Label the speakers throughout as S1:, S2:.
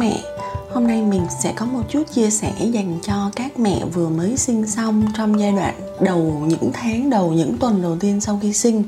S1: Mẹ, hôm nay mình sẽ có một chút chia sẻ dành cho các mẹ vừa mới sinh xong trong giai đoạn đầu những tháng đầu những tuần đầu tiên sau khi sinh.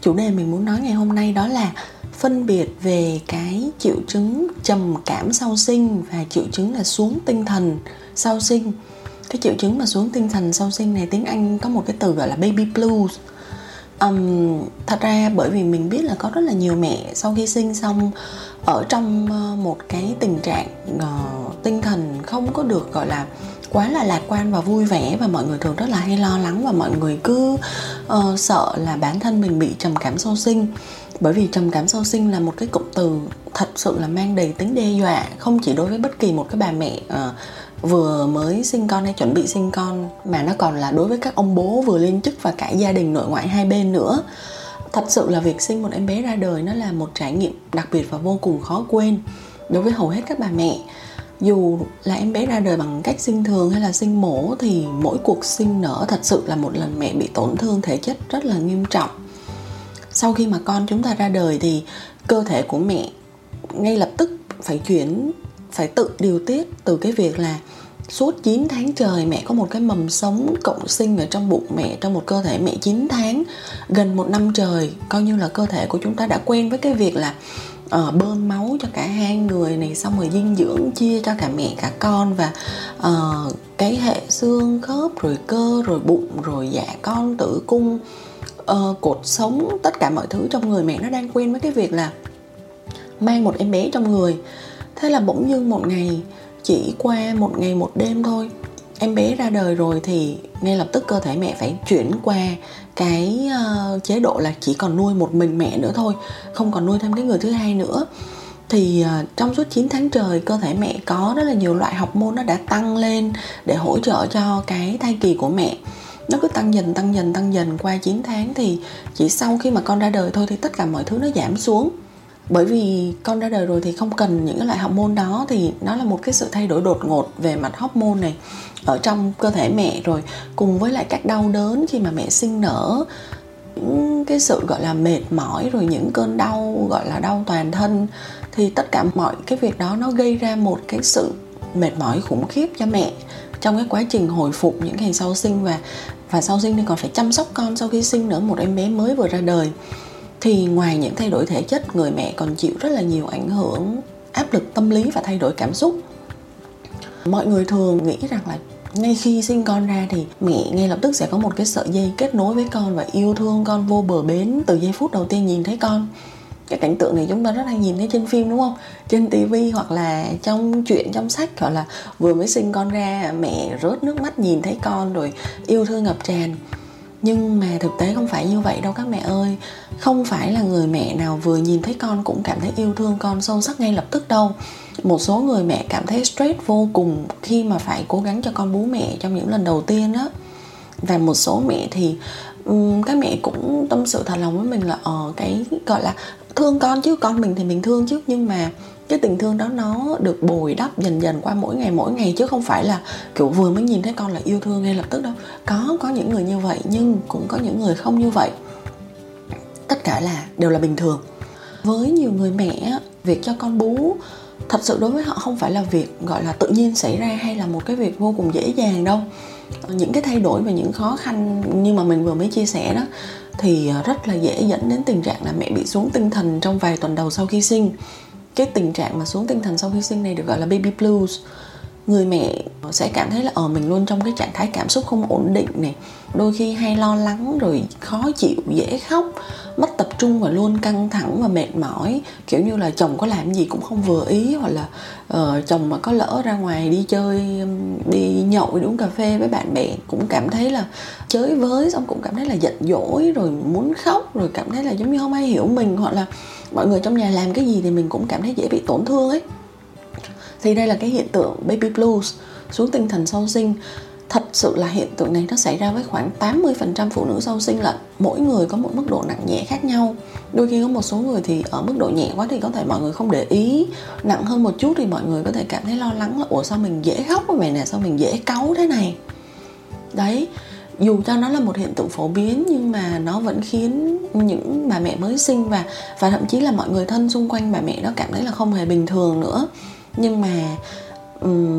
S1: Chủ đề mình muốn nói ngày hôm nay đó là phân biệt về cái triệu chứng trầm cảm sau sinh và triệu chứng là xuống tinh thần sau sinh. Cái triệu chứng mà xuống tinh thần sau sinh này tiếng anh có một cái từ gọi là baby blues um, thật ra bởi vì mình biết là có rất là nhiều mẹ sau khi sinh xong ở trong ờ, một cái tình trạng uh, tinh thần không có được gọi là quá là lạc quan và vui vẻ và mọi người thường rất là hay lo lắng và mọi người cứ uh, sợ là bản thân mình bị trầm cảm sau sinh. Bởi vì trầm cảm sau sinh là một cái cụm từ thật sự là mang đầy tính đe dọa không chỉ đối với bất kỳ một cái bà mẹ uh, vừa mới sinh con hay chuẩn bị sinh con, mà nó còn là đối với các ông bố vừa lên chức và cả gia đình nội ngoại hai bên nữa. Thật sự là việc sinh một em bé ra đời nó là một trải nghiệm đặc biệt và vô cùng khó quên đối với hầu hết các bà mẹ. Dù là em bé ra đời bằng cách sinh thường hay là sinh mổ thì mỗi cuộc sinh nở thật sự là một lần mẹ bị tổn thương thể chất rất là nghiêm trọng. Sau khi mà con chúng ta ra đời thì cơ thể của mẹ ngay lập tức phải chuyển phải tự điều tiết từ cái việc là suốt 9 tháng trời mẹ có một cái mầm sống cộng sinh ở trong bụng mẹ trong một cơ thể mẹ 9 tháng. Gần một năm trời coi như là cơ thể của chúng ta đã quen với cái việc là uh, bơm máu cho cả hai người này xong rồi dinh dưỡng chia cho cả mẹ cả con và uh, cái hệ xương khớp rồi cơ rồi bụng rồi dạ con tử cung uh, cột sống tất cả mọi thứ trong người mẹ nó đang quen với cái việc là mang một em bé trong người thế là bỗng dưng một ngày chỉ qua một ngày một đêm thôi. Em bé ra đời rồi thì ngay lập tức cơ thể mẹ phải chuyển qua cái uh, chế độ là chỉ còn nuôi một mình mẹ nữa thôi không còn nuôi thêm cái người thứ hai nữa. Thì uh, trong suốt 9 tháng trời cơ thể mẹ có rất là nhiều loại học môn nó đã tăng lên để hỗ trợ cho cái thai kỳ của mẹ. Nó cứ tăng dần tăng dần tăng dần. Qua 9 tháng thì chỉ sau khi mà con ra đời thôi thì tất cả mọi thứ nó giảm xuống bởi vì con ra đời rồi thì không cần những cái loại hormone đó, thì nó là một cái sự thay đổi đột ngột về mặt hormone này ở trong cơ thể mẹ rồi, cùng với lại các đau đớn khi mà mẹ sinh nở, những cái sự gọi là mệt mỏi rồi những cơn đau gọi là đau toàn thân, thì tất cả mọi cái việc đó nó gây ra một cái sự mệt mỏi khủng khiếp cho mẹ trong cái quá trình hồi phục những ngày sau sinh. Và và sau sinh thì còn phải chăm sóc con sau khi sinh nữa, một em bé mới vừa ra đời thì ngoài những thay đổi thể chất, người mẹ còn chịu rất là nhiều ảnh hưởng, áp lực tâm lý và thay đổi cảm xúc. Mọi người thường nghĩ rằng là ngay khi sinh con ra thì mẹ ngay lập tức sẽ có một cái sợi dây kết nối với con và yêu thương con vô bờ bến từ giây phút đầu tiên nhìn thấy con. Cái cảnh tượng này chúng ta rất hay nhìn thấy trên phim, đúng không? Trên tivi hoặc là trong chuyện trong sách hoặc là vừa mới sinh con ra, mẹ rớt nước mắt nhìn thấy con rồi yêu thương ngập tràn nhưng mà thực tế không phải như vậy đâu các mẹ ơi. Không phải là người mẹ nào vừa nhìn thấy con cũng cảm thấy yêu thương con sâu sắc ngay lập tức đâu. Một số người mẹ cảm thấy stress vô cùng khi mà phải cố gắng cho con bú mẹ trong những lần đầu tiên á. Và một số mẹ thì um, các mẹ cũng tâm sự thật lòng với mình là ờ uh, cái gọi là thương con chứ con mình thì mình thương chứ. Nhưng mà cái tình thương đó nó được bồi đắp dần dần qua mỗi ngày mỗi ngày chứ không phải là, kiểu, vừa mới nhìn thấy con là yêu thương ngay lập tức đâu. Có có những người như vậy nhưng cũng có những người không như vậy. Tất cả là, đều là bình thường. Với nhiều người mẹ, việc cho con bú, thật sự đối với họ không phải là việc, gọi là, tự nhiên xảy ra hay là một cái việc vô cùng dễ dàng đâu. Những cái thay đổi và những khó khăn như mà mình vừa mới chia sẻ đó, thì ờ, rất là dễ dẫn đến tình trạng là mẹ bị xuống tinh thần trong vài tuần đầu sau khi sinh cái tình trạng mà xuống tinh thần sau khi sinh này được gọi là baby blues. Người mẹ sẽ cảm thấy là ở ờ, mình luôn trong cái trạng thái cảm xúc không ổn định này. Đôi khi hay lo lắng rồi khó chịu dễ khóc mất tập trung và luôn căng thẳng và mệt mỏi. Kiểu như là chồng có làm gì cũng không vừa ý hoặc là uh, chồng mà có lỡ ra ngoài đi chơi đi nhậu đi uống cà phê với bạn bè cũng cảm thấy là chới với xong cũng cảm thấy là giận dỗi rồi muốn khóc rồi cảm thấy là giống như không ai hiểu mình hoặc là mọi người trong nhà làm cái gì thì mình cũng cảm thấy dễ bị tổn thương ấy. Thì đây là cái hiện tượng baby blues xuống tinh thần sau sinh. Thật sự là hiện tượng này nó xảy ra với khoảng 80% phụ nữ sau sinh lận. Mỗi người có một mức độ nặng nhẹ khác nhau. Đôi khi có một số người thì ở mức độ nhẹ quá thì có thể mọi người không để ý. Nặng hơn một chút thì mọi người có thể cảm thấy lo lắng là, ủa, sao mình dễ khóc mày nè? Sao mình dễ cáu thế này? Đấy dù cho nó là một hiện tượng phổ biến, nhưng mà nó vẫn khiến những bà mẹ mới sinh và và thậm chí là mọi người thân xung quanh bà mẹ đó cảm thấy là không hề bình thường nữa. Nhưng mà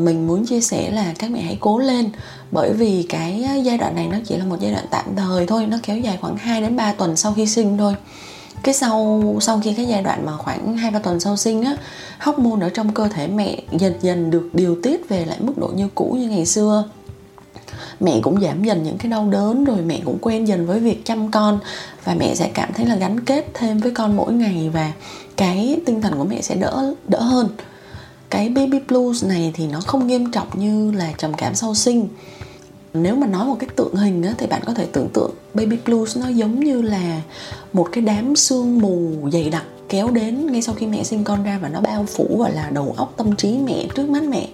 S1: mình muốn chia sẻ là các mẹ hãy cố lên, bởi vì cái giai đoạn này nó chỉ là một giai đoạn tạm thời thôi, nó kéo dài khoảng 2 đến 3 tuần sau khi sinh thôi. Cái sau sau khi cái giai đoạn mà khoảng hai ba tuần sau sinh á, hormone ở trong cơ thể mẹ dần dần được điều tiết về lại mức độ như cũ như ngày xưa mẹ cũng giảm dần những cái đau đớn rồi mẹ cũng quen dần với việc chăm con và mẹ sẽ cảm thấy là gắn kết thêm với con mỗi ngày và cái tinh thần của mẹ sẽ đỡ đỡ hơn. Cái baby blues này thì nó không nghiêm trọng như là trầm cảm sau sinh. Nếu mà nói một cách tượng hình á, thì bạn có thể tưởng tượng baby blues nó giống như là một cái đám sương mù dày đặc kéo đến ngay sau khi mẹ sinh con ra và nó bao phủ gọi là đầu óc tâm trí mẹ trước mắt mẹ.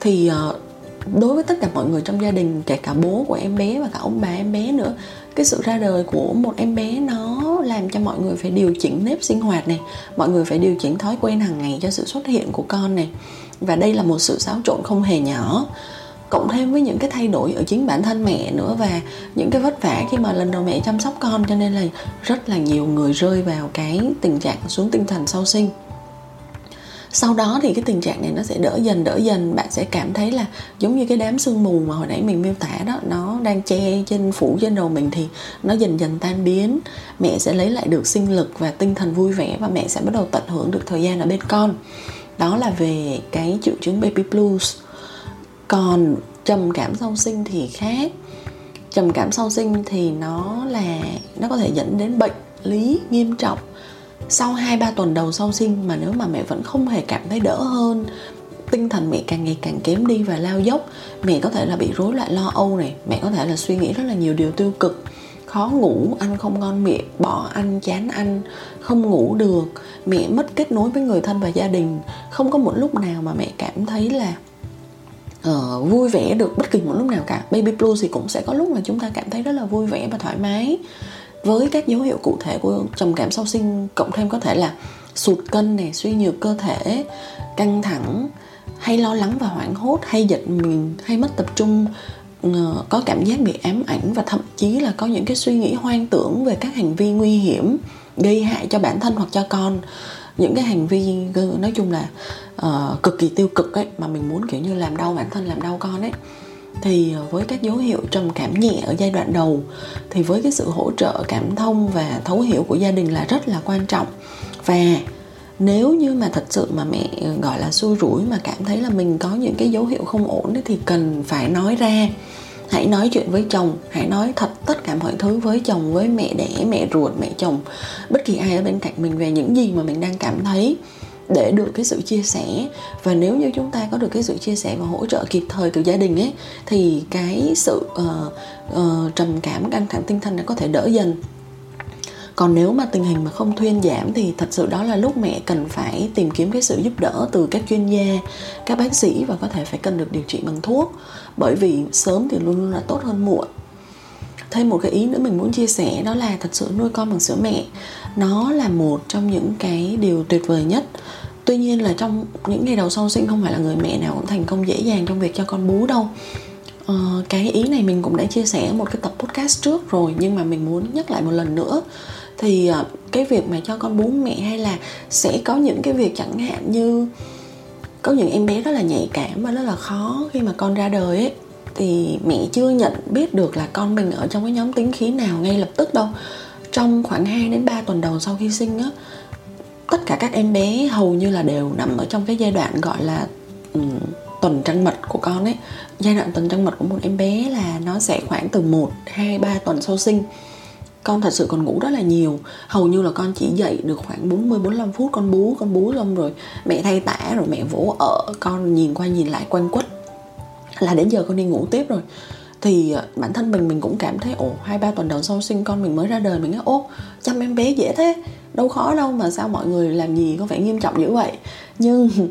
S1: Thì uh, đối với tất cả mọi người trong gia đình, kể cả bố của em bé và cả ông bà em bé nữa, cái sự ra đời của một em bé nó làm cho mọi người phải điều chỉnh nếp sinh hoạt này, mọi người phải điều chỉnh thói quen hàng ngày cho sự xuất hiện của con này. Và đây là một sự xáo trộn không hề nhỏ. Cộng thêm với những cái thay đổi ở chính bản thân mẹ nữa và những cái vất vả khi mà lần đầu mẹ chăm sóc con, cho nên là rất là nhiều người rơi vào cái tình trạng xuống tinh thần sau sinh sau đó thì cái tình trạng này nó sẽ đỡ dần đỡ dần. Bạn sẽ cảm thấy là giống như cái đám sương mù mà hồi nãy mình miêu tả đó, nó đang che trên, phủ trên đầu mình thì nó dần dần tan biến. Mẹ sẽ lấy lại được sinh lực và tinh thần vui vẻ và mẹ sẽ bắt đầu tận hưởng được thời gian ở bên con. Đó là về cái triệu chứng baby blues. Còn trầm cảm sau sinh thì khác. Trầm cảm sau sinh thì nó là, nó có thể dẫn đến bệnh lý nghiêm trọng sau 2-3 tuần đầu sau sinh mà nếu mà mẹ vẫn không hề cảm thấy đỡ hơn tinh thần mẹ càng ngày càng kém đi và lao dốc mẹ có thể là bị rối loạn lo âu này mẹ có thể là suy nghĩ rất là nhiều điều tiêu cực. Khó ngủ ăn không ngon miệng bỏ ăn chán ăn không ngủ được mẹ mất kết nối với người thân và gia đình. Không có một lúc nào mà mẹ cảm thấy là uh, vui vẻ được bất kỳ một lúc nào cả. Baby blues thì cũng sẽ có lúc mà chúng ta cảm thấy rất là vui vẻ và thoải mái với các dấu hiệu cụ thể của trầm cảm sau sinh cộng thêm có thể là sụt cân này suy nhược cơ thể căng thẳng hay lo lắng và hoảng hốt hay giật mình hay mất tập trung ờ, có cảm giác bị ám ảnh và thậm chí là có những cái suy nghĩ hoang tưởng về các hành vi nguy hiểm gây hại cho bản thân hoặc cho con. Những cái hành vi nói chung là uh, cực kỳ tiêu cực ấy mà mình muốn kiểu như làm đau bản thân làm đau con ấy thì ờ, với các dấu hiệu trầm cảm nhẹ ở giai đoạn đầu, thì với cái sự hỗ trợ cảm thông và thấu hiểu của gia đình là rất là quan trọng. Và nếu như mà thật sự mà mẹ ờ, gọi là, xui rủi mà cảm thấy là mình có những cái dấu hiệu không ổn thì cần phải nói ra. Hãy nói chuyện với chồng, hãy nói thật tất cả mọi thứ với chồng, với mẹ đẻ, mẹ ruột, mẹ chồng, bất kỳ ai ở bên cạnh mình về những gì mà mình đang cảm thấy để được cái sự chia sẻ. Và nếu như chúng ta có được cái sự chia sẻ và hỗ trợ kịp thời từ gia đình ấy thì cái sự uh, uh, trầm cảm căng thẳng tinh thần nó có thể đỡ dần. Còn nếu mà tình hình mà không thuyên giảm thì thật sự đó là lúc mẹ cần phải tìm kiếm cái sự giúp đỡ từ các chuyên gia các bác sĩ và có thể phải cần được điều trị bằng thuốc. Bởi vì sớm thì luôn luôn là tốt hơn muộn thêm một cái ý nữa mình muốn chia sẻ đó là thật sự nuôi con bằng sữa mẹ. Nó là một trong những cái điều tuyệt vời nhất. Tuy nhiên là trong những ngày đầu sau sinh không phải là người mẹ nào cũng thành công dễ dàng trong việc cho con bú đâu. Ờ, cái ý này mình cũng đã chia sẻ một cái tập podcast trước rồi nhưng mà mình muốn nhắc lại một lần nữa. Thì ờ, cái việc mà cho con bú mẹ hay là sẽ có những cái việc chẳng hạn như có những em bé rất là nhạy cảm và rất là khó khi mà con ra đời ấy thì mẹ chưa nhận biết được là con mình ở trong cái nhóm tính khí nào ngay lập tức đâu. Trong khoảng 2 đến 3 tuần đầu sau khi sinh á tất cả các em bé hầu như là đều nằm ở trong cái giai đoạn gọi là um, tuần trăng mật của con ấy. Giai đoạn tuần trăng mật của một em bé là nó sẽ khoảng từ 1, 2, 3 tuần sau sinh. Con thật sự còn ngủ rất là nhiều. Hầu như là con chỉ dậy được khoảng 40 45 phút. Con bú con bú xong rồi mẹ thay tả rồi mẹ vỗ ở. Con nhìn qua nhìn lại quanh quất là đến giờ con đi ngủ tiếp rồi. Thì à, bản thân mình mình cũng cảm thấy, ồ, hai ba tuần đầu sau sinh con mình mới ra đời, mình nói ô chăm em bé dễ thế, đâu khó đâu mà sao mọi người làm gì có vẻ nghiêm trọng như vậy. Nhưng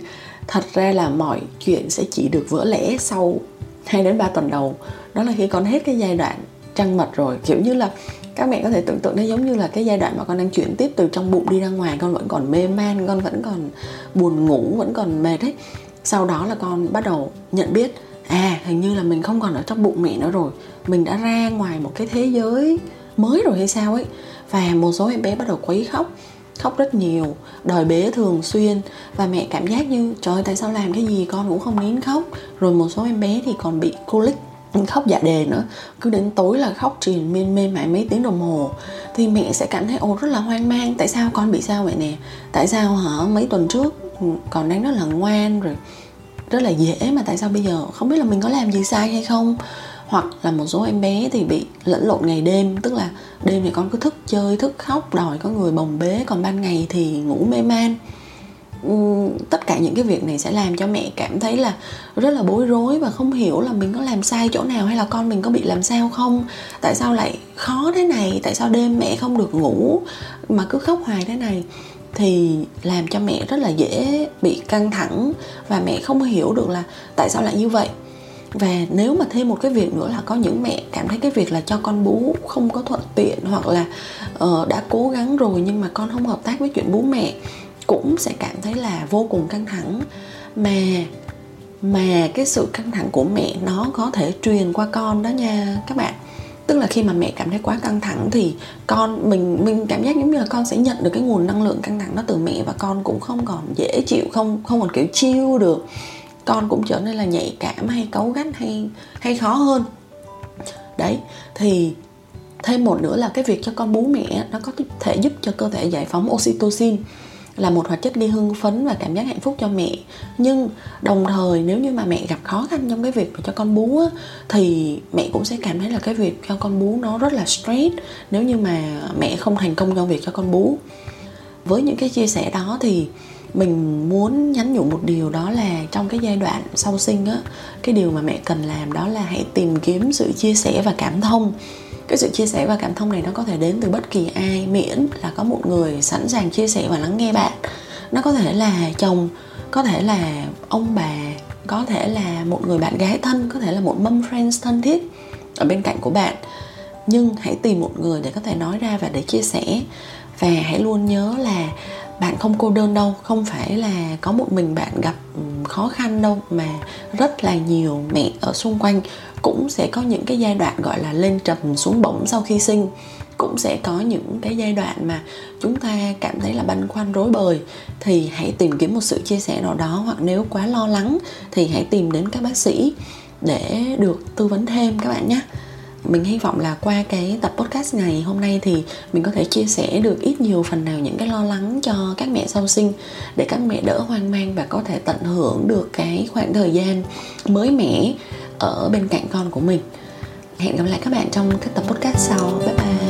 S1: thật ra là mọi chuyện sẽ chỉ được vỡ lẽ sau 2 đến 3 tuần đầu. Đó là khi con hết cái giai đoạn trăng mật rồi. Kiểu như là các mẹ có thể tưởng tượng nó giống như là cái giai đoạn mà con đang chuyển tiếp từ trong bụng đi ra ngoài, con vẫn còn mê man, con vẫn còn buồn ngủ, vẫn còn mệt ấy. Sau đó là con bắt đầu nhận biết à hình như là mình không còn ở trong bụng mẹ nữa rồi. Mình đã ra ngoài một cái thế giới mới rồi hay sao ấy. Và một số em bé bắt đầu quấy khóc khóc rất nhiều. Đòi bế thường xuyên. Và mẹ cảm giác như, trời tại sao làm cái gì con cũng không nín khóc. Rồi một số em bé thì còn bị colic, khóc dạ đề nữa. Cứ đến tối là khóc triền miên mê mãi mấy tiếng đồng hồ. Thì mẹ sẽ cảm thấy, ồ, rất là hoang mang. Tại sao con bị sao vậy nè? Tại sao hả? Mấy tuần trước ừ, còn đang rất là ngoan rồi rất là dễ mà tại sao bây giờ không biết là mình có làm gì sai hay không? Hoặc là một số em bé thì bị lẫn lộn ngày đêm, tức là đêm thì con cứ thức chơi, thức khóc, đòi có người bồng bế, còn ban ngày thì ngủ mê man. Tất cả những cái việc này sẽ làm cho mẹ cảm thấy là rất là bối rối và không hiểu là mình có làm sai chỗ nào hay là con mình có bị làm sao không? Tại sao lại khó thế này? Tại sao đêm mẹ không được ngủ mà cứ khóc hoài thế này? Thì làm cho mẹ rất là dễ bị căng thẳng và mẹ không hiểu được là tại sao lại như vậy. Và nếu mà thêm một cái việc nữa là có những mẹ cảm thấy cái việc là cho con bú không có thuận tiện hoặc là uh, đã cố gắng rồi nhưng mà con không hợp tác với chuyện bú mẹ cũng sẽ cảm thấy là vô cùng căng thẳng. Mà mà cái sự căng thẳng của mẹ nó có thể truyền qua con đó nha các bạn tức là khi mà mẹ cảm thấy quá căng thẳng thì con, mình mình cảm giác giống như là con sẽ nhận được cái nguồn năng lượng căng thẳng đó từ mẹ và con cũng không còn dễ chịu, không không còn kiểu chiêu được. Con cũng trở nên là nhạy cảm hay cấu gắt hay hay khó hơn. Đấy, thì thêm một nữa là cái việc cho con bú mẹ nó có thể giúp cho cơ thể giải phóng oxytocin là một hoạt chất gây hưng phấn và cảm giác hạnh phúc cho mẹ. Nhưng đồng thời nếu như mà mẹ gặp khó khăn trong cái việc mà cho con bú á, thì mẹ cũng sẽ cảm thấy là cái việc cho con bú nó rất là stress nếu như mà mẹ không thành công trong việc cho con bú. Với những cái chia sẻ đó thì mình muốn nhắn nhủ một điều đó là trong cái giai đoạn sau sinh á cái điều mà mẹ cần làm đó là hãy tìm kiếm sự chia sẻ và cảm thông cái sự chia sẻ và cảm thông này nó có thể đến từ bất kỳ ai, miễn là có một người sẵn sàng chia sẻ và lắng nghe bạn. Nó có thể là chồng, có thể là ông bà, có thể là một người bạn gái thân, có thể là một mâm friends thân thiết ở bên cạnh của bạn. Nhưng hãy tìm một người để có thể nói ra và để chia sẻ. Và hãy luôn nhớ là bạn không cô đơn đâu, không phải là có một mình bạn gặp ừ, khó khăn đâu, mà rất là nhiều mẹ ở xung quanh cũng sẽ có những cái giai đoạn, gọi là, lên trầm xuống bổng sau khi sinh. Cũng sẽ có những cái giai đoạn mà chúng ta cảm thấy là băn khoăn rối bời. Thì hãy tìm kiếm một sự chia sẻ nào đó, hoặc nếu quá lo lắng thì hãy tìm đến các bác sĩ để được tư vấn thêm các bạn nhé. Mình hy vọng là qua cái tập podcast ngày hôm nay thì mình có thể chia sẻ được ít nhiều phần nào những cái lo lắng cho các mẹ sau sinh, để các mẹ đỡ hoang mang và có thể tận hưởng được cái khoảng thời gian mới mẻ ở bên cạnh con của mình. Hẹn gặp lại các bạn trong các tập podcast sau. Bye bye.